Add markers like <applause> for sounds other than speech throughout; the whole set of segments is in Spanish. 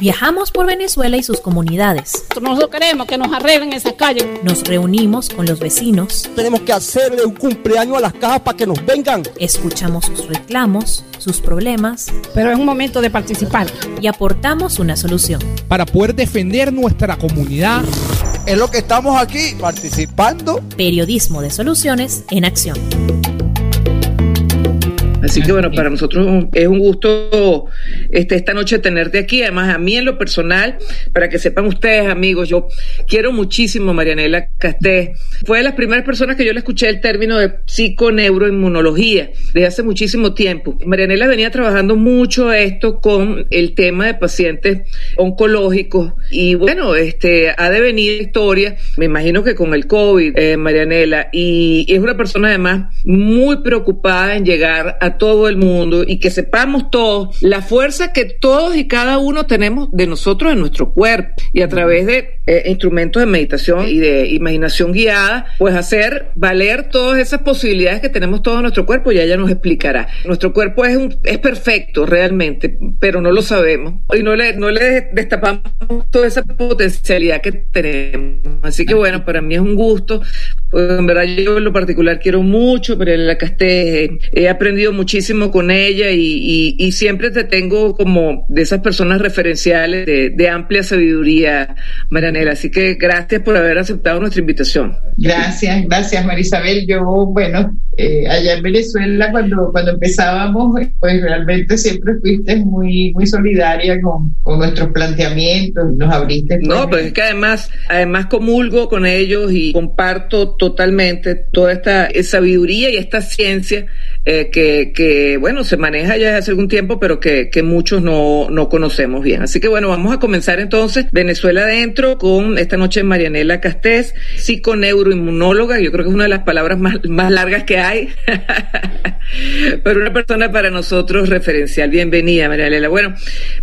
Viajamos por Venezuela y sus comunidades. Nosotros queremos que nos arreglen esa calle. Nos reunimos con los vecinos. Tenemos que hacerle un cumpleaños a las cajas para que nos vengan. Escuchamos sus reclamos, sus problemas. Pero es un momento de participar. Y aportamos una solución. Para poder defender nuestra comunidad. Es lo que estamos aquí participando. Periodismo de soluciones en acción. Así que bueno, para nosotros es un gusto este, esta noche tenerte aquí. Además, a mí en lo personal, para que sepan ustedes, amigos, yo quiero muchísimo a Marianela Castés. Fue de las primeras personas que yo le escuché el término de psiconeuroinmunología desde hace muchísimo tiempo. Marianela venía trabajando mucho esto con el tema de pacientes oncológicos y bueno, este ha de venir historia, me imagino que con el COVID, eh, Marianela, y es una persona además muy preocupada en llegar a todo el mundo y que sepamos todos la fuerza que todos y cada uno tenemos de nosotros en nuestro cuerpo y a través de eh, instrumentos de meditación y de imaginación guiada, pues hacer valer todas esas posibilidades que tenemos todos en nuestro cuerpo y ella nos explicará. Nuestro cuerpo es, un, es perfecto realmente, pero no lo sabemos y no le, no le destapamos toda esa potencialidad que tenemos. Así que bueno, para mí es un gusto. Pues, en verdad yo en lo particular quiero mucho, pero en la Casté he aprendido muchísimo con ella y, y, siempre te tengo como de esas personas referenciales de, de amplia sabiduría, Marianela. Así que gracias por haber aceptado nuestra invitación. Gracias, gracias Marisabel. Yo, bueno, eh, allá en Venezuela cuando, cuando empezábamos, pues realmente siempre fuiste muy, muy solidaria con, con nuestros planteamientos y nos abriste. No, pues es que además, además comulgo con ellos y comparto totalmente toda esta sabiduría y esta ciencia eh, que, que, bueno, se maneja ya desde hace algún tiempo, pero que, que muchos no, no conocemos bien. Así que bueno, vamos a comenzar entonces Venezuela adentro con esta noche Marianela Castés, psiconeuroinmunóloga, yo creo que es una de las palabras más, más largas que hay, <laughs> pero una persona para nosotros referencial. Bienvenida, Marianela. Bueno,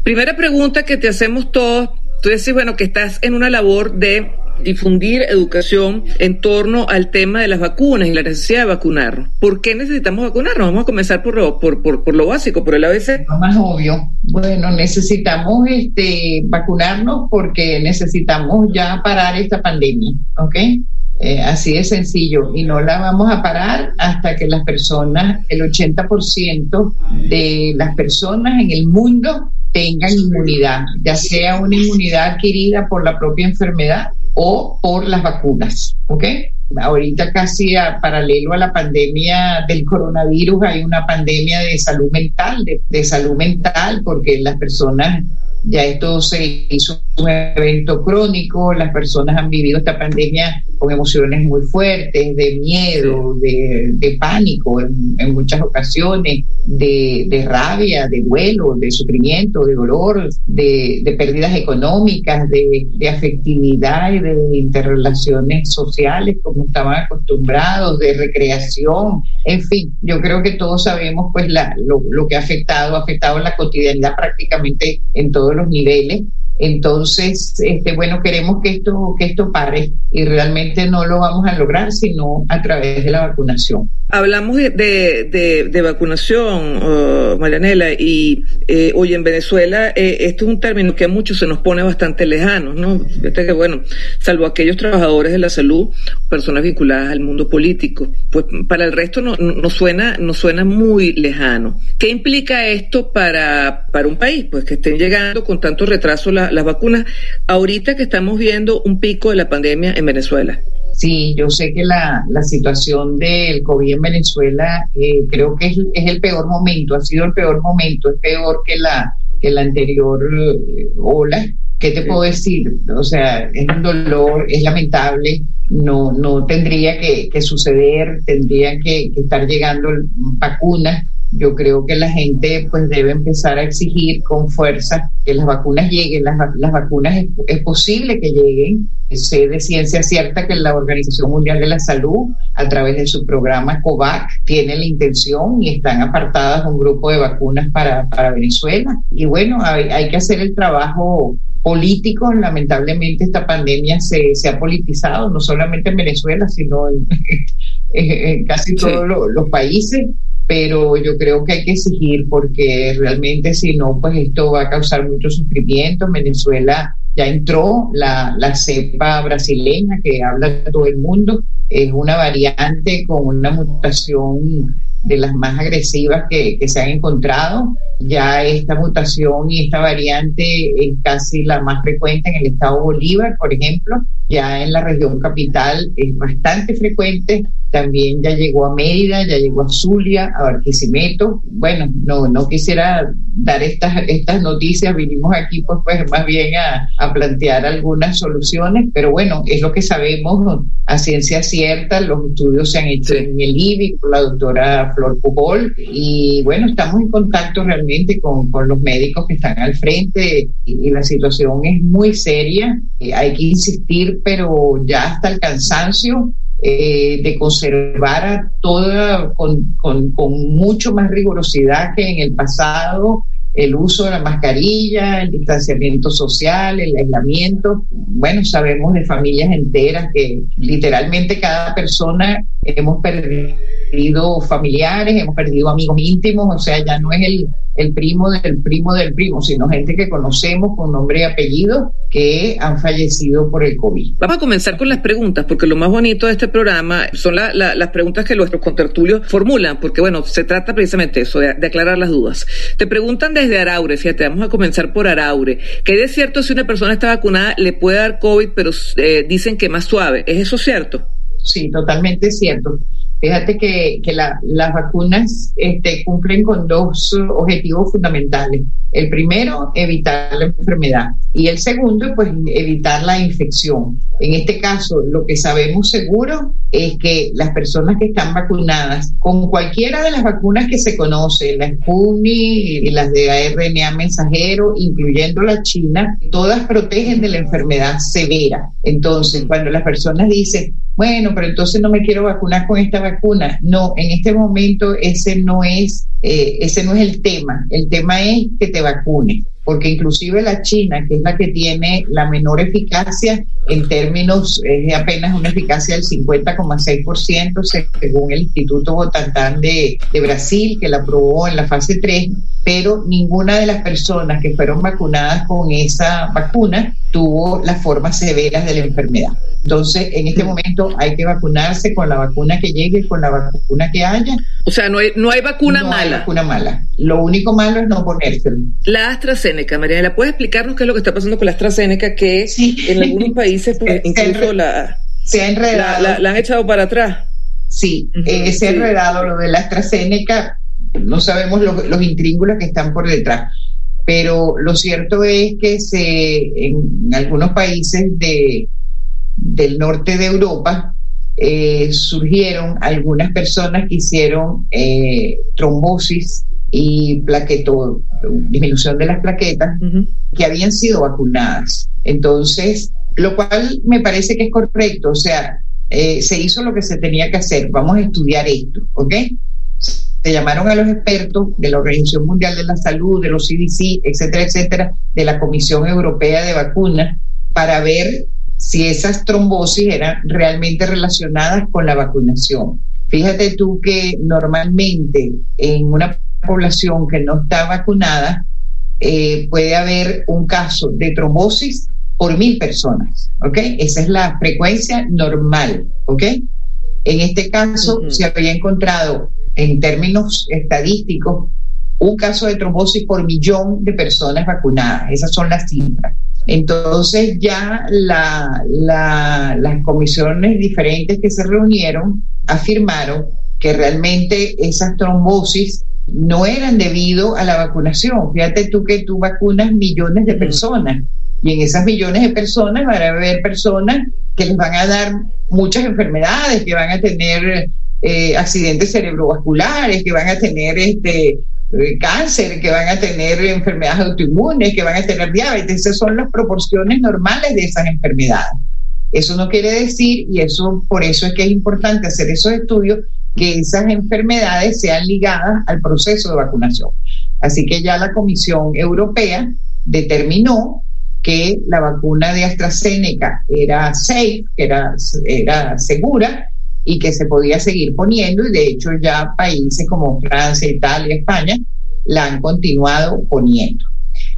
primera pregunta que te hacemos todos, tú decís, bueno, que estás en una labor de difundir educación en torno al tema de las vacunas y la necesidad de vacunarnos. ¿Por qué necesitamos vacunarnos? Vamos a comenzar por lo, por, por, por lo básico, por el ABC. Lo más obvio. Bueno, necesitamos este, vacunarnos porque necesitamos ya parar esta pandemia, ¿ok? Eh, así de sencillo. Y no la vamos a parar hasta que las personas, el 80% de las personas en el mundo tengan inmunidad, ya sea una inmunidad adquirida por la propia enfermedad o por las vacunas, ¿ok? Ahorita casi a paralelo a la pandemia del coronavirus hay una pandemia de salud mental, de, de salud mental, porque las personas ya esto se hizo un evento crónico, las personas han vivido esta pandemia con emociones muy fuertes, de miedo, de, de pánico en, en, muchas ocasiones, de, de, rabia, de duelo, de sufrimiento, de dolor, de, de pérdidas económicas, de, afectividad y de interrelaciones sociales como estaban acostumbrados, de recreación, en fin, yo creo que todos sabemos pues la, lo, lo que ha afectado, ha afectado la cotidianidad prácticamente en los niveles entonces, este, bueno, queremos que esto, que esto pare y realmente no lo vamos a lograr sino a través de la vacunación. Hablamos de, de, vacunación, uh, Marianela, y eh, hoy en Venezuela eh, esto es un término que a muchos se nos pone bastante lejano, ¿no? Fíjate que, bueno, salvo aquellos trabajadores de la salud, personas vinculadas al mundo político, pues para el resto no, no, suena, no suena muy lejano. ¿Qué implica esto para, para un país? Pues que estén llegando con tanto retraso la, las vacunas, ahorita que estamos viendo un pico de la pandemia en Venezuela. Sí, yo sé que la, la situación del COVID en Venezuela eh, creo que es, es, el peor momento, ha sido el peor momento, es peor que la, que la anterior eh, ola. ¿Qué te puedo decir? O sea, es un dolor, es lamentable, no, no tendría que, que suceder, tendrían que, que estar llegando vacunas yo creo que la gente pues debe empezar a exigir con fuerza que las vacunas lleguen, las, las vacunas es, es, posible que lleguen. Sé de ciencia cierta que la Organización Mundial de la Salud, a través de su programa COVAC, tiene la intención y están apartadas un grupo de vacunas para, para Venezuela. Y bueno, hay, hay que hacer el trabajo político. Lamentablemente esta pandemia se, se ha politizado, no solamente en Venezuela, sino en, <laughs> en casi todos los países pero yo creo que hay que exigir porque realmente si no, pues esto va a causar mucho sufrimiento. En Venezuela ya entró la, la cepa brasileña que habla todo el mundo, es una variante con una mutación de las más agresivas que, que, se han encontrado. Ya esta mutación y esta variante es casi la más frecuente en el estado Bolívar, por ejemplo. Ya en la región capital es bastante frecuente. También ya llegó a Mérida, ya llegó a Zulia, a Barquisimeto. Bueno, no, no quisiera dar estas, estas noticias. Vinimos aquí pues, pues más bien a, a plantear algunas soluciones, pero bueno, es lo que sabemos a ciencia cierta. Los estudios se han hecho en el IBI con la doctora Flor Pujol y bueno, estamos en contacto realmente con, con los médicos que están al frente y, y la situación es muy seria. Eh, hay que insistir, pero ya hasta el cansancio eh, de conservar a toda con, con, con, mucho más rigurosidad que en el pasado el uso de la mascarilla, el distanciamiento social, el aislamiento. Bueno, sabemos de familias enteras que literalmente cada persona hemos perdido familiares, hemos perdido amigos íntimos, o sea, ya no es el, primo del primo del primo, sino gente que conocemos con nombre y apellido que han fallecido por el COVID. Vamos a comenzar con las preguntas, porque lo más bonito de este programa son la, la, las preguntas que nuestros contertulios formulan, porque bueno, se trata precisamente eso, de, de, aclarar las dudas. Te preguntan desde Araure, fíjate, vamos a comenzar por Araure, que es cierto si una persona está vacunada le puede dar COVID, pero eh, dicen que más suave, ¿es eso cierto? Sí, totalmente cierto. Fíjate que, que la, las vacunas este, cumplen con dos objetivos fundamentales. El primero, evitar la enfermedad. Y el segundo, pues evitar la infección. En este caso, lo que sabemos seguro es que las personas que están vacunadas con cualquiera de las vacunas que se conocen, la Sputnik y las de ARNA mensajero, incluyendo la China, todas protegen de la enfermedad severa. Entonces, cuando las personas dicen, bueno, pero entonces no me quiero vacunar con esta vacuna. No, en este momento ese no es, eh, ese no es el tema. El tema es que te vacunes porque inclusive la China, que es la que tiene la menor eficacia en términos, es de apenas una eficacia del 50,6% según el Instituto Botantán de, de Brasil, que la aprobó en la fase 3, pero ninguna de las personas que fueron vacunadas con esa vacuna tuvo las formas severas de la enfermedad. Entonces, en este momento hay que vacunarse con la vacuna que llegue, con la vacuna que haya. O sea, no hay, no hay vacuna no mala. Hay vacuna mala. Lo único malo es no ponérselo. La AstraZeneca, Mariana, ¿puedes explicarnos qué es lo que está pasando con la AstraZeneca? Que sí. en algunos países, pues, <laughs> incluso la, se ha enredado. La, la, la, han echado para atrás. Sí, eh, se ha enredado lo de la AstraZeneca. No sabemos lo, los intríngulos que están por detrás pero lo cierto es que se en algunos países de, del norte de Europa eh, surgieron algunas personas que hicieron eh, trombosis y plaqueto, disminución de las plaquetas, uh -huh. que habían sido vacunadas. Entonces, lo cual me parece que es correcto, o sea, eh, se hizo lo que se tenía que hacer, vamos a estudiar esto, ¿ok? Se llamaron a los expertos de la Organización Mundial de la Salud, de los CDC, etcétera, etcétera, de la Comisión Europea de Vacunas, para ver si esas trombosis eran realmente relacionadas con la vacunación. Fíjate tú que normalmente en una población que no está vacunada eh, puede haber un caso de trombosis por mil personas, ¿ok? Esa es la frecuencia normal, ¿ok? En este caso uh -huh. se había encontrado en términos estadísticos, un caso de trombosis por millón de personas vacunadas. Esas son las cifras. Entonces ya la, la, las comisiones diferentes que se reunieron afirmaron que realmente esas trombosis no eran debido a la vacunación. Fíjate tú que tú vacunas millones de personas y en esas millones de personas van a haber personas que les van a dar muchas enfermedades, que van a tener eh, accidentes cerebrovasculares, que van a tener este eh, cáncer, que van a tener enfermedades autoinmunes, que van a tener diabetes. Esas son las proporciones normales de esas enfermedades. Eso no quiere decir, y eso por eso es que es importante hacer esos estudios, que esas enfermedades sean ligadas al proceso de vacunación. Así que ya la Comisión Europea determinó que la vacuna de AstraZeneca era safe, que era, era segura, y que se podía seguir poniendo y de hecho ya países como Francia, Italia, España la han continuado poniendo.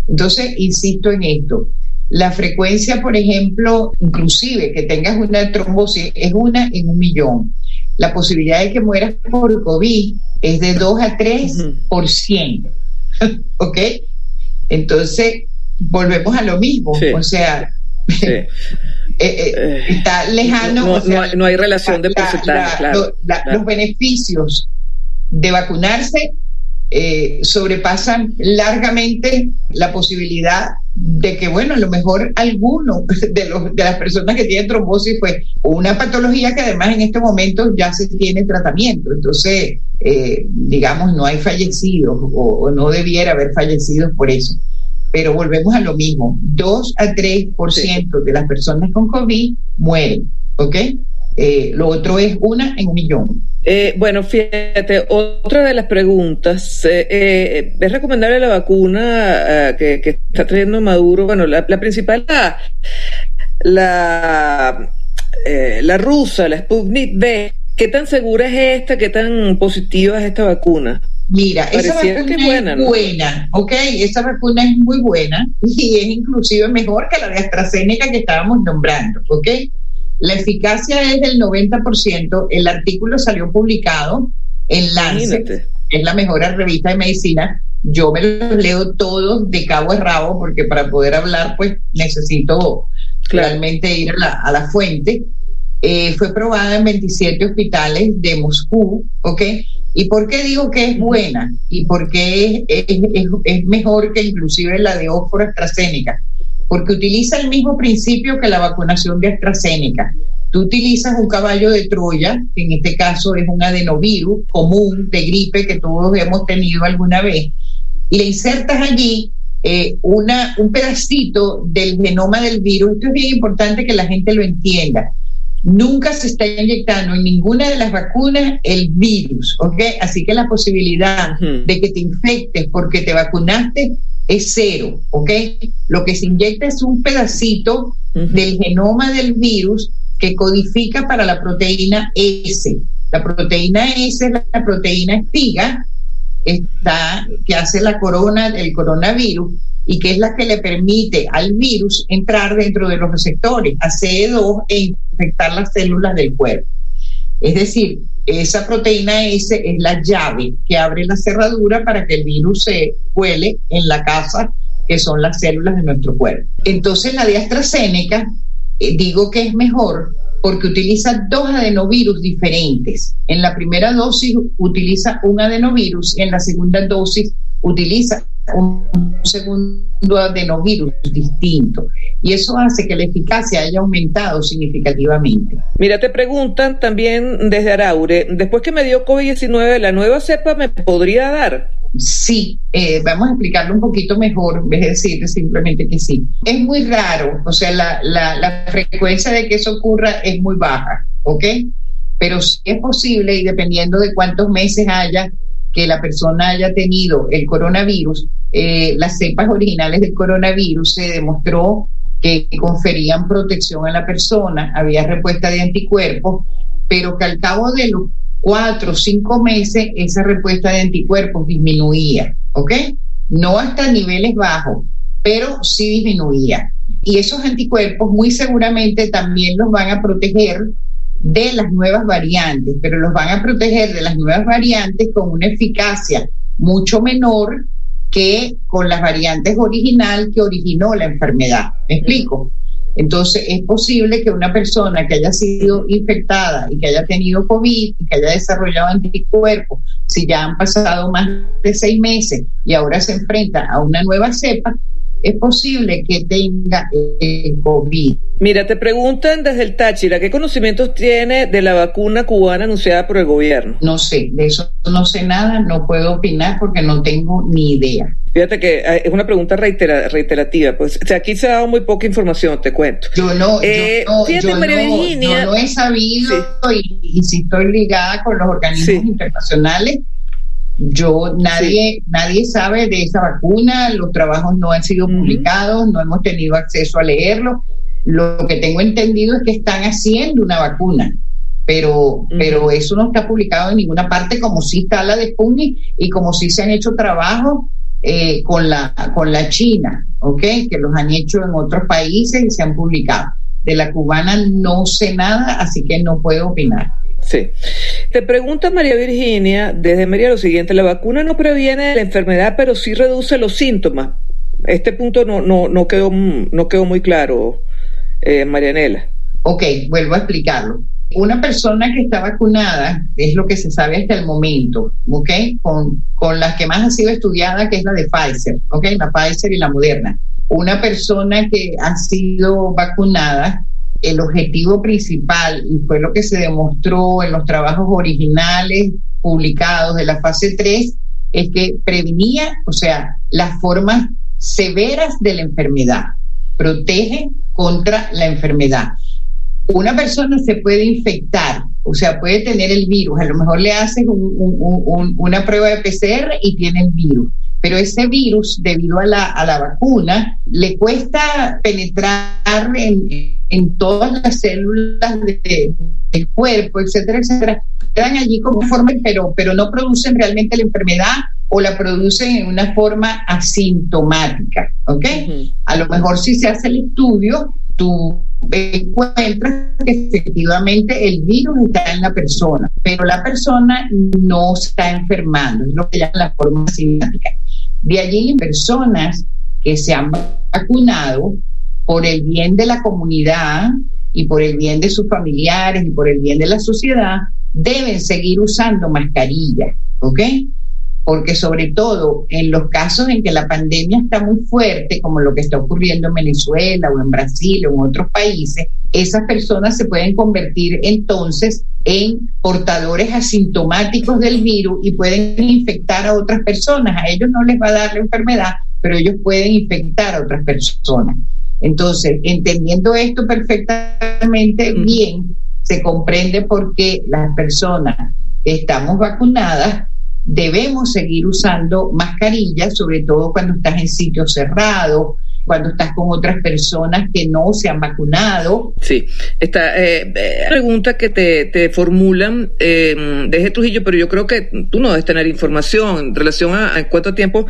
Entonces, insisto en esto, la frecuencia, por ejemplo, inclusive que tengas una trombosis es una en un millón. La posibilidad de que mueras por COVID es de 2 a 3 por 100. <laughs> ¿Ok? Entonces, volvemos a lo mismo. O sea, <laughs> eh, eh, está lejano. No, hay, relación de porcentaje, claro, Los beneficios de vacunarse eh, sobrepasan largamente la posibilidad de que, bueno, a lo mejor alguno <laughs> de, los, de las personas que tienen trombosis, pues una patología que además en este momento ya se tiene tratamiento. Entonces, digamos, no hay fallecidos o, o no debiera haber fallecidos por eso pero volvemos a lo mismo, 2 a 3% de las personas con COVID mueren, ¿ok? Eh, lo otro es una en un millón. Eh, bueno, fíjate, otra de las preguntas, eh, ¿es recomendable la vacuna que, está trayendo Maduro? Bueno, la, principal, la, la, la rusa, la Sputnik B, ¿qué tan segura es esta, qué tan positiva es esta vacuna? Mira, esa vacuna es buena, buena, ¿ok? Esa vacuna es muy buena <laughs> y es inclusive mejor que la de AstraZeneca que estábamos nombrando, ¿ok? La eficacia es del 90%, el artículo salió publicado en Lancet, es la mejor revista de medicina. Yo me los leo todos de cabo a rabo porque para poder hablar pues necesito realmente ir a la, a la fuente. Eh, fue probada en 27 hospitales de Moscú, ¿ok? ¿Y por qué digo que es buena? ¿Y por qué es, es, mejor que inclusive la de Oxford AstraZeneca? Porque utiliza el mismo principio que la vacunación de AstraZeneca. Tú utilizas un caballo de Troya, que en este caso es un adenovirus común de gripe que todos hemos tenido alguna vez, y le insertas allí eh, una, un pedacito del genoma del virus. Esto es bien importante que la gente lo entienda Nunca se está inyectando en ninguna de las vacunas el virus, ¿ok? Así que la posibilidad de que te infectes porque te vacunaste es cero, ¿ok? Lo que se inyecta es un pedacito del genoma del virus que codifica para la proteína S. La proteína S es la proteína espiga está, que hace la corona, el coronavirus, y que es la que le permite al virus entrar dentro de los receptores ACE2 e infectar las células del cuerpo. Es decir, esa proteína S es la llave que abre la cerradura para que el virus se cuele en la casa que son las células de nuestro cuerpo. Entonces la de eh, digo que es mejor porque utiliza dos adenovirus diferentes. En la primera dosis utiliza un adenovirus y en la segunda dosis utiliza un segundo adenovirus distinto. Y eso hace que la eficacia haya aumentado significativamente. Mira, te preguntan también desde Araure, después que me dio COVID-19, ¿la nueva cepa me podría dar? Sí, eh, vamos a explicarlo un poquito mejor, es decir, simplemente que sí. Es muy raro, o sea, la, la, frecuencia de que eso ocurra es muy baja, ¿ok? Pero sí es posible y dependiendo de cuántos meses haya que la persona haya tenido el coronavirus, eh, las cepas originales del coronavirus se demostró que conferían protección a la persona, había respuesta de anticuerpos, pero que al cabo de los cuatro o cinco meses esa respuesta de anticuerpos disminuía, ¿ok? No hasta niveles bajos, pero sí disminuía. Y esos anticuerpos muy seguramente también los van a proteger de las nuevas variantes, pero los van a proteger de las nuevas variantes con una eficacia mucho menor que con las variantes original que originó la enfermedad. ¿Me explico? Entonces, es posible que una persona que haya sido infectada y que haya tenido COVID y que haya desarrollado anticuerpos, si ya han pasado más de seis meses y ahora se enfrenta a una nueva cepa, es posible que tenga el COVID. Mira, te preguntan desde el Táchira, ¿qué conocimientos tiene de la vacuna cubana anunciada por el gobierno? No sé, de eso no sé nada, no puedo opinar porque no tengo ni idea. Fíjate que eh, es una pregunta reiterativa, pues aquí se ha dado muy poca información, te cuento. Yo no, eh, yo, no, María Virginia, no, he sabido y, si estoy ligada con los organismos internacionales, yo, nadie, nadie sabe de esa vacuna, los trabajos no han sido publicados, no hemos tenido acceso a leerlo. Lo que tengo entendido es que están haciendo una vacuna, pero, pero eso no está publicado en ninguna parte, como sí está la de Sputnik y como sí se han hecho trabajos eh, con, la, con la China, ¿ok? Que los han hecho en otros países y se han publicado. De la cubana no sé nada, así que no puedo opinar. Sí. Te pregunta María Virginia desde María lo siguiente, la vacuna no previene la enfermedad, pero sí reduce los síntomas. Este punto no, no, no, quedó, no quedó muy claro, eh, Marianela. Ok, vuelvo a explicarlo. Una persona que está vacunada, es lo que se sabe hasta el momento, ¿ok? Con, con las que más ha sido estudiada, que es la de Pfizer, ¿ok? La Pfizer y la Moderna. Una persona que ha sido vacunada, el objetivo principal, y fue lo que se demostró en los trabajos originales publicados de la fase 3, es que prevenía, o sea, las formas severas de la enfermedad, protege contra la enfermedad una persona se puede infectar, o sea, puede tener el virus, a lo mejor le haces una prueba de PCR y tiene el virus, pero ese virus, debido a la, a la vacuna, le cuesta penetrar en, todas las células del cuerpo, etcétera, etcétera. Quedan allí como forma, pero, pero no producen realmente la enfermedad o la producen en una forma asintomática, ¿ok? A lo mejor si se hace el estudio, tú encuentras que efectivamente el virus está en la persona, pero la persona no está enfermando, es lo que llaman la forma asintomática. De allí personas que se han vacunado por el bien de la comunidad y por el bien de sus familiares y por el bien de la sociedad, deben seguir usando mascarilla, ¿ok? Porque sobre todo en los casos en que la pandemia está muy fuerte, como lo que está ocurriendo en Venezuela o en Brasil o en otros países, esas personas se pueden convertir entonces en portadores asintomáticos del virus y pueden infectar a otras personas. A ellos no les va a dar la enfermedad, pero ellos pueden infectar a otras personas. Entonces, entendiendo esto perfectamente mm. bien, se comprende por qué las personas que estamos vacunadas debemos seguir usando mascarillas, sobre todo cuando estás en sitios cerrados, cuando estás con otras personas que no se han vacunado. Sí, esta eh, eh, pregunta que te, te formulan eh, desde Trujillo, pero yo creo que tú no debes tener información en relación a, en cuánto tiempo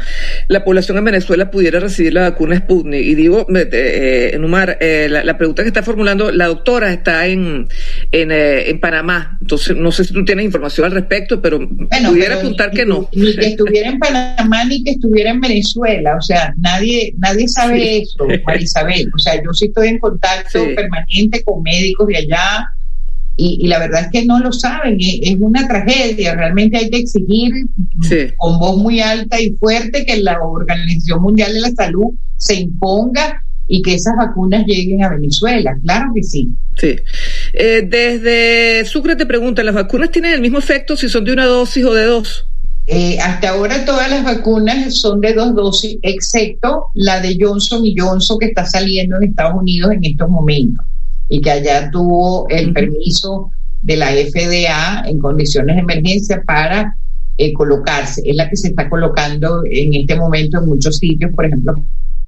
la población en Venezuela pudiera recibir la vacuna Sputnik. Y digo, eh, eh Numar, la, la, pregunta que está formulando la doctora está en, en, en, Panamá, entonces no sé si tú tienes información al respecto, pero pudiera apuntar que no. Ni que estuviera en Panamá ni que estuviera en Venezuela, o sea, nadie, nadie sabe eso, Marisabel. O sea, yo sí estoy en contacto permanente con médicos de allá y, la verdad es que no lo saben. Es, una tragedia. Realmente hay que exigir con voz muy alta y fuerte que la Organización Mundial de la Salud se imponga y que esas vacunas lleguen a Venezuela. Claro que sí. Sí. Eh, desde Sucre te pregunta, ¿las vacunas tienen el mismo efecto si son de una dosis o de dos? Eh, hasta ahora todas las vacunas son de dos dosis, excepto la de Johnson y Johnson que está saliendo en Estados Unidos en estos momentos. Y que allá tuvo el permiso de la FDA en condiciones de emergencia para eh, colocarse. Es la que se está colocando en este momento en muchos sitios, por ejemplo,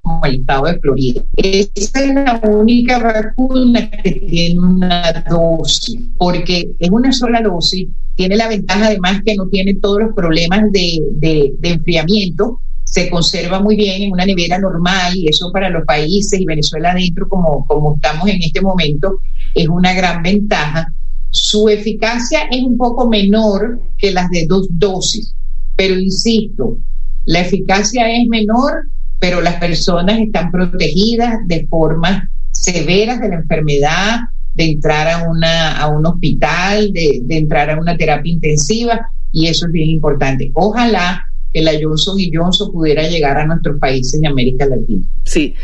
como el estado de Florida. Esa es la única vacuna que tiene una dosis, porque es una sola dosis, tiene la ventaja además que no tiene todos los problemas de, de, enfriamiento, se conserva muy bien en una nevera normal y eso para los países y Venezuela adentro como, como estamos en este momento es una gran ventaja. Su eficacia es un poco menor que las de dos dosis, pero insisto, la eficacia es menor pero las personas están protegidas de formas severas de la enfermedad, de entrar a, una, a un hospital, de, de entrar a una terapia intensiva, y eso es bien importante. Ojalá que la Johnson y Johnson pudiera llegar a nuestros países de América Latina. Sí.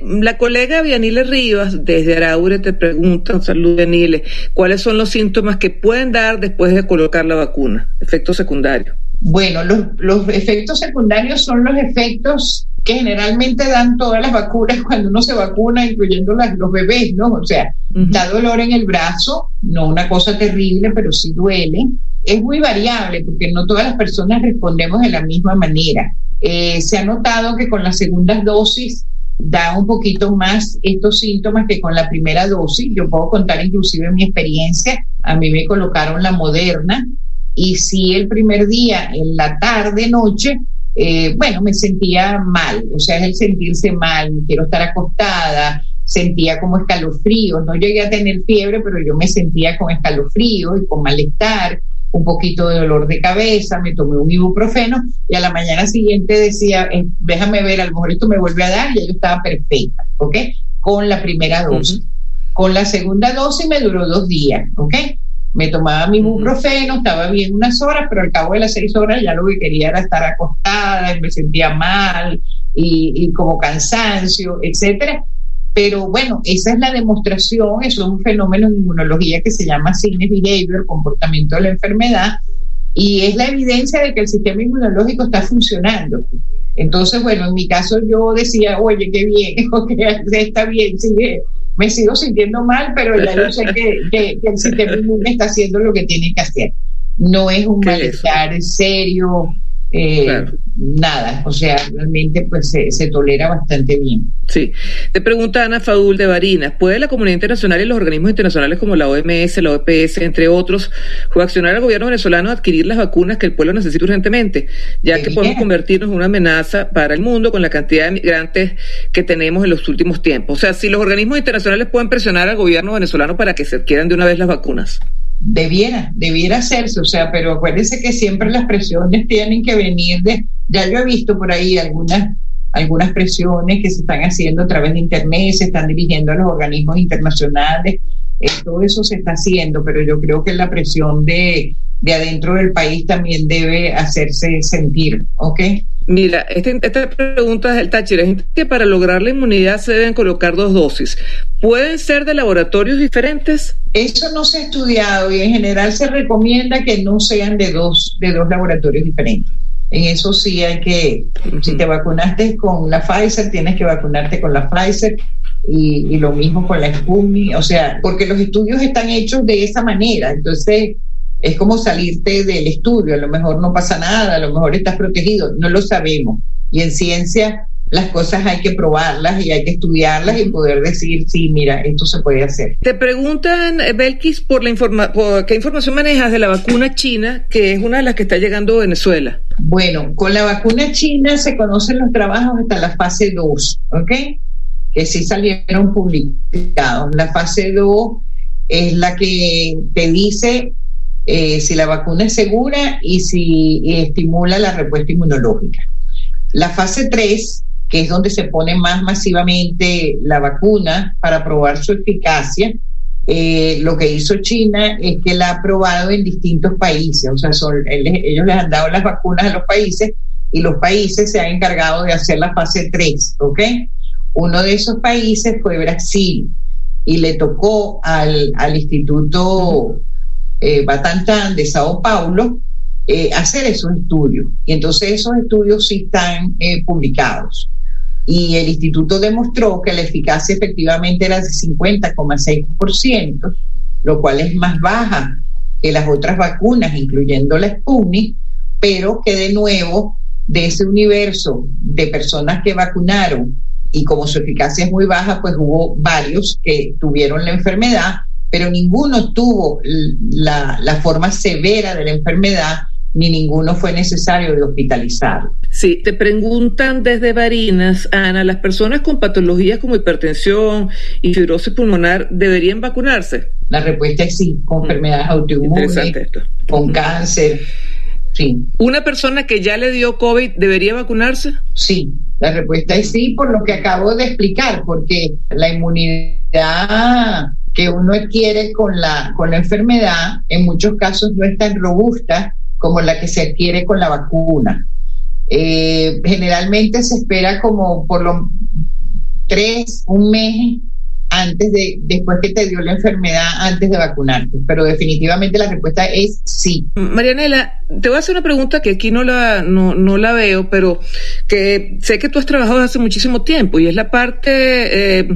La colega Vianile Rivas, desde Araure, te pregunta, salud Vianile, ¿cuáles son los síntomas que pueden dar después de colocar la vacuna? Efectos secundarios. Bueno, los, los efectos secundarios son los efectos que generalmente dan todas las vacunas <laughs> cuando uno se vacuna, incluyendo las, los bebés, ¿no? O sea, da dolor en el brazo, no una cosa terrible, pero sí duele. Es muy variable porque no todas las personas respondemos de la misma manera. Eh, se ha notado que con las segundas dosis da un poquito más estos síntomas que con la primera dosis. Yo puedo contar inclusive mi experiencia. A mí me colocaron la moderna y sí el primer día, en la tarde, noche, eh, bueno, me sentía mal, o sea, es el sentirse mal, quiero estar acostada, sentía como escalofrío, no llegué a tener fiebre, pero yo me sentía con escalofrío y con malestar, un poquito de dolor de cabeza, me tomé un ibuprofeno y a la mañana siguiente decía, eh, déjame ver, a lo mejor esto me vuelve a dar y yo estaba perfecta, ¿ok? Con la primera dosis. Con la segunda dosis me duró dos días, ¿ok? Me tomaba mi ibuprofeno, estaba bien unas horas, pero al cabo de las seis horas ya lo que quería era estar acostada me sentía mal y, y como cansancio, etcétera pero bueno, esa es la demostración, eso es un fenómeno de inmunología que se llama signes behavior, comportamiento de la enfermedad, y es la evidencia de que el sistema inmunológico está funcionando. Entonces, bueno, en mi caso yo decía, oye, qué bien, <laughs> está bien, sigue, me sigo sintiendo mal, pero ya yo sé <laughs> que, el sistema inmune está haciendo lo que tiene que hacer. No es un malestar serio, eh, nada, o sea, realmente pues se, tolera bastante bien. Sí. Te pregunta Ana Fadul de Barinas, ¿puede la comunidad internacional y los organismos internacionales como la OMS, la OPS, entre otros, coaccionar al gobierno venezolano a adquirir las vacunas que el pueblo necesita urgentemente, ya que podemos convertirnos en una amenaza para el mundo con la cantidad de migrantes que tenemos en los últimos tiempos? O sea, si los organismos internacionales pueden presionar al gobierno venezolano para que se adquieran de una vez las vacunas. Debiera, debiera hacerse, o sea, pero acuérdense que siempre las presiones tienen que venir de, ya yo he visto por ahí algunas, algunas presiones que se están haciendo a través de Internet, se están dirigiendo a los organismos internacionales, eh, todo eso se está haciendo, pero yo creo que la presión de, de adentro del país también debe hacerse sentir, ¿ok? Mira, este, esta pregunta es del Táchira. Es que para lograr la inmunidad se deben colocar dos dosis. ¿Pueden ser de laboratorios diferentes? Eso no se ha estudiado y en general se recomienda que no sean de dos, de dos laboratorios diferentes. En eso sí hay que, si te vacunaste con la Pfizer, tienes que vacunarte con la Pfizer y, y lo mismo con la Sputnik, o sea, porque los estudios están hechos de esa manera. Entonces, es como salirte del estudio, a lo mejor no pasa nada, a lo mejor estás protegido, no lo sabemos. Y en ciencia las cosas hay que probarlas y hay que estudiarlas y poder decir, sí, mira, esto se puede hacer. Te preguntan, eh, Belkis, por la informa qué información manejas de la vacuna china, que es una de las que está llegando a Venezuela. Bueno, con la vacuna china se conocen los trabajos hasta la fase 2, ¿ok? Que sí salieron publicados. La fase 2 es la que te dice eh, si la vacuna es segura y si estimula la respuesta inmunológica. La fase 3, que es donde se pone más masivamente la vacuna para probar su eficacia, eh, lo que hizo China es que la ha probado en distintos países, o sea, ellos les han dado las vacunas a los países y los países se han encargado de hacer la fase 3, ¿ok? Uno de esos países fue Brasil y le tocó al, al Instituto eh, de Sao Paulo eh, hacer esos estudios. Y entonces esos estudios sí están eh, publicados. Y el instituto demostró que la eficacia efectivamente era de 50,6%, lo cual es más baja que las otras vacunas, incluyendo la Sputnik, pero que de nuevo, de ese universo de personas que vacunaron y como su eficacia es muy baja, pues hubo varios que tuvieron la enfermedad pero ninguno tuvo la, forma severa de la enfermedad ni ninguno fue necesario de hospitalizar. Sí, te preguntan desde Barinas, Ana, ¿las personas con patologías como hipertensión y fibrosis pulmonar deberían vacunarse? La respuesta es sí, con mm. enfermedades autoinmunes, con cáncer, sí. ¿Una persona que ya le dio COVID debería vacunarse? Sí, la respuesta es sí, por lo que acabo de explicar, porque la inmunidad que uno adquiere con la, con la enfermedad, en muchos casos no es tan robusta como la que se adquiere con la vacuna. Eh, generalmente se espera como por lo tres, un mes antes de, después que te dio la enfermedad, antes de vacunarte. Pero definitivamente la respuesta es sí. Marianela, te voy a hacer una pregunta que aquí no la, no, no la veo, pero que sé que tú has trabajado hace muchísimo tiempo y es la parte eh,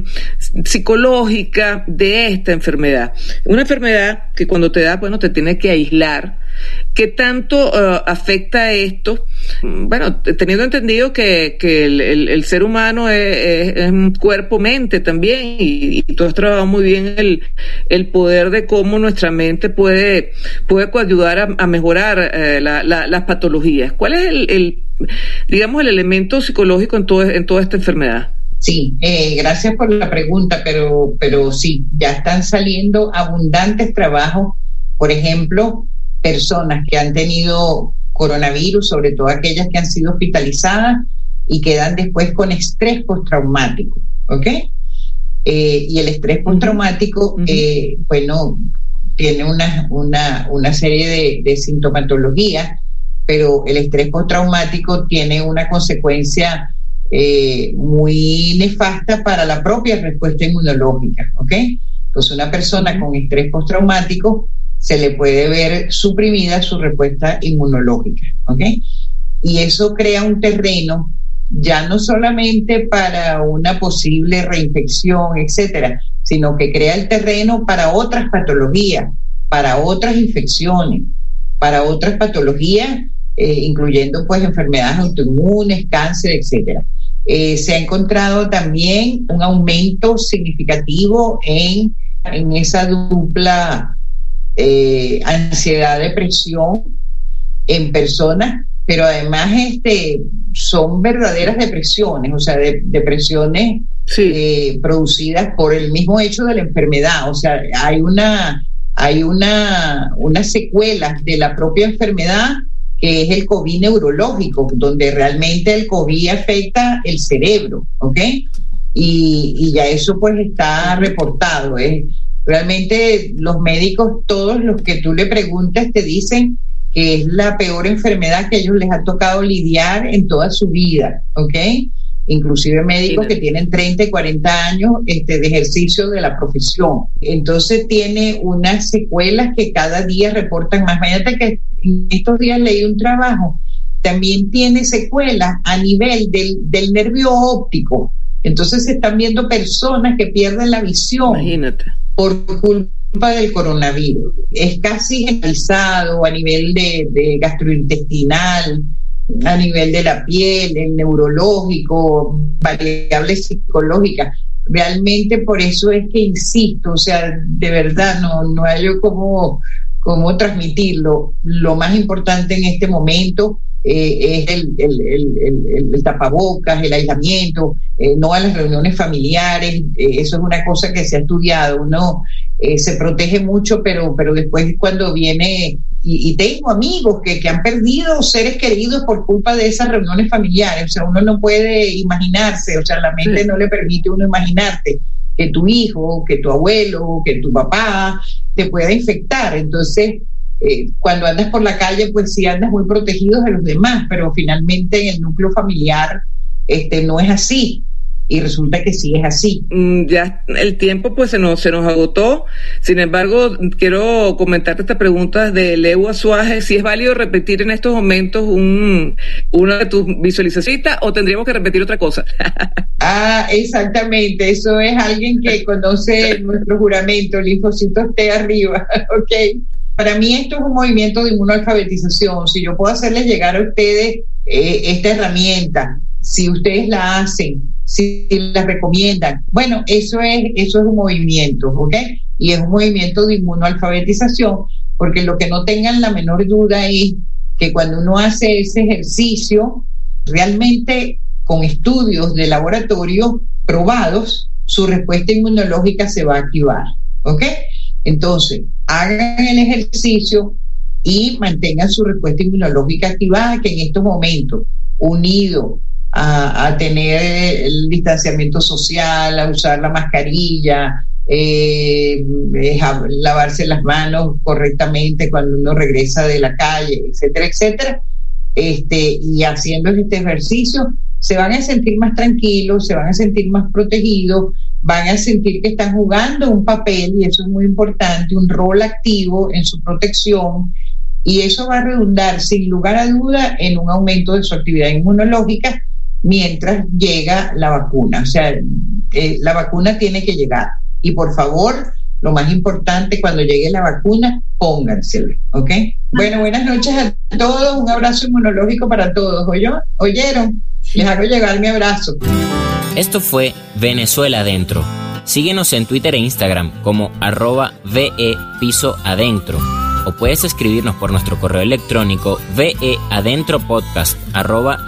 psicológica de esta enfermedad. Una enfermedad que cuando te da, bueno, te tiene que aislar ¿Qué tanto uh, afecta esto? Bueno, teniendo entendido que, que el, ser humano es, un cuerpo-mente también y, tú has trabajado muy bien el, el poder de cómo nuestra mente puede, puede ayudar a, mejorar eh, la, la, las patologías. ¿Cuál es el, digamos, el elemento psicológico en, en toda esta enfermedad? Sí, eh, gracias por la pregunta, pero, pero sí, ya están saliendo abundantes trabajos, por ejemplo, personas que han tenido coronavirus, sobre todo aquellas que han sido hospitalizadas y quedan después con estrés postraumático, ¿ok? Eh, y el estrés postraumático, uh -huh. eh, bueno, tiene una, una, una serie de, de sintomatología, pero el estrés postraumático tiene una consecuencia eh, muy nefasta para la propia respuesta inmunológica, ¿ok? Entonces una persona con estrés postraumático se le puede ver suprimida su respuesta inmunológica, ¿ok? Y eso crea un terreno ya no solamente para una posible reinfección, etcétera, sino que crea el terreno para otras patologías, para otras infecciones, para otras patologías, eh, incluyendo pues enfermedades autoinmunes, cáncer, etcétera. Eh, se ha encontrado también un aumento significativo en, en esa dupla eh, ansiedad, depresión en personas, pero además este, son verdaderas depresiones, o sea, de, depresiones sí. eh, producidas por el mismo hecho de la enfermedad, o sea, hay una, hay una, unas secuelas de la propia enfermedad que es el COVID neurológico, donde realmente el COVID afecta el cerebro, ¿ok? Y, y ya eso pues está reportado. ¿eh? Realmente los médicos, todos los que tú le preguntas, te dicen que es la peor enfermedad que a ellos les ha tocado lidiar en toda su vida, ¿ok? Inclusive médicos sí. que tienen 30 y 40 años este, de ejercicio de la profesión. Entonces tiene unas secuelas que cada día reportan más. Imagínate que estos días leí un trabajo, también tiene secuelas a nivel del, del nervio óptico. Entonces se están viendo personas que pierden la visión Imagínate. por culpa del coronavirus. Es casi generalizado a nivel de, de gastrointestinal, a nivel de la piel, el neurológico, variables psicológicas. Realmente por eso es que insisto, o sea, de verdad no, no hay como cómo transmitirlo. Lo más importante en este momento eh, es el, el, el, el, tapabocas, el aislamiento, eh, no a las reuniones familiares, eh, eso es una cosa que se ha estudiado, uno se protege mucho, pero, pero después cuando viene, y, y tengo amigos que, que, han perdido seres queridos por culpa de esas reuniones familiares, o sea, uno no puede imaginarse, o sea, la mente sí. no le permite uno imaginarte que tu hijo, que tu abuelo, que tu papá te pueda infectar. Entonces, eh, cuando andas por la calle, pues sí andas muy protegido de los demás, pero finalmente en el núcleo familiar este, no es así y resulta que sí es así. Mm, ya el tiempo pues se nos, se nos agotó. Sin embargo, quiero comentarte esta pregunta de Leo Azuaje, si es válido repetir en estos momentos un, una de tus visualizaciones o tendríamos que repetir otra cosa. <laughs> ah, exactamente. Eso es alguien que conoce nuestro juramento, el linfocito esté arriba. <laughs> ok. Para mí esto es un movimiento de inmunoalfabetización. Si yo puedo hacerles llegar a ustedes eh, esta herramienta, si ustedes la hacen, si la recomiendan. Bueno, eso es, eso es un movimiento, ¿ok? Y es un movimiento de inmunoalfabetización, porque lo que no tengan la menor duda es que cuando uno hace ese ejercicio, realmente con estudios de laboratorio probados, su respuesta inmunológica se va a activar, ¿ok? Entonces, hagan el ejercicio y mantengan su respuesta inmunológica activada, que en estos momentos, unido a, tener el distanciamiento social, a usar la mascarilla, eh, lavarse las manos correctamente cuando uno regresa de la calle, etcétera, etcétera, este, y haciendo este ejercicio, se van a sentir más tranquilos, se van a sentir más protegidos, van a sentir que están jugando un papel, y eso es muy importante, un rol activo en su protección, y eso va a redundar sin lugar a duda en un aumento de su actividad inmunológica mientras llega la vacuna. O sea, eh, la vacuna tiene que llegar. Y por favor, lo más importante, cuando llegue la vacuna, pónganselo, ¿ok? Bueno, buenas noches a todos, un abrazo inmunológico para todos, ¿oyó? ¿Oyeron? Les hago llegar mi abrazo. Esto fue Venezuela Adentro. Síguenos en Twitter e Instagram como arroba VE Piso o puedes escribirnos por nuestro correo electrónico veadentropodcast arroba.